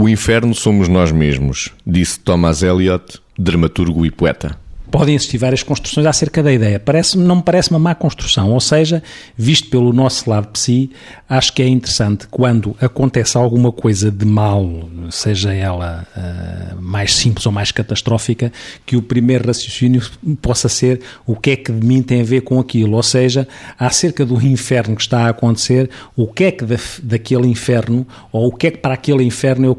O inferno somos nós mesmos, disse Thomas Eliot, dramaturgo e poeta. Podem existir várias construções acerca da ideia. Parece não me parece uma má construção, ou seja, visto pelo nosso lado de si, acho que é interessante quando acontece alguma coisa de mal, seja ela uh, mais simples ou mais catastrófica, que o primeiro raciocínio possa ser o que é que de mim tem a ver com aquilo, ou seja, acerca do inferno que está a acontecer, o que é que da, daquele inferno, ou o que é que para aquele inferno eu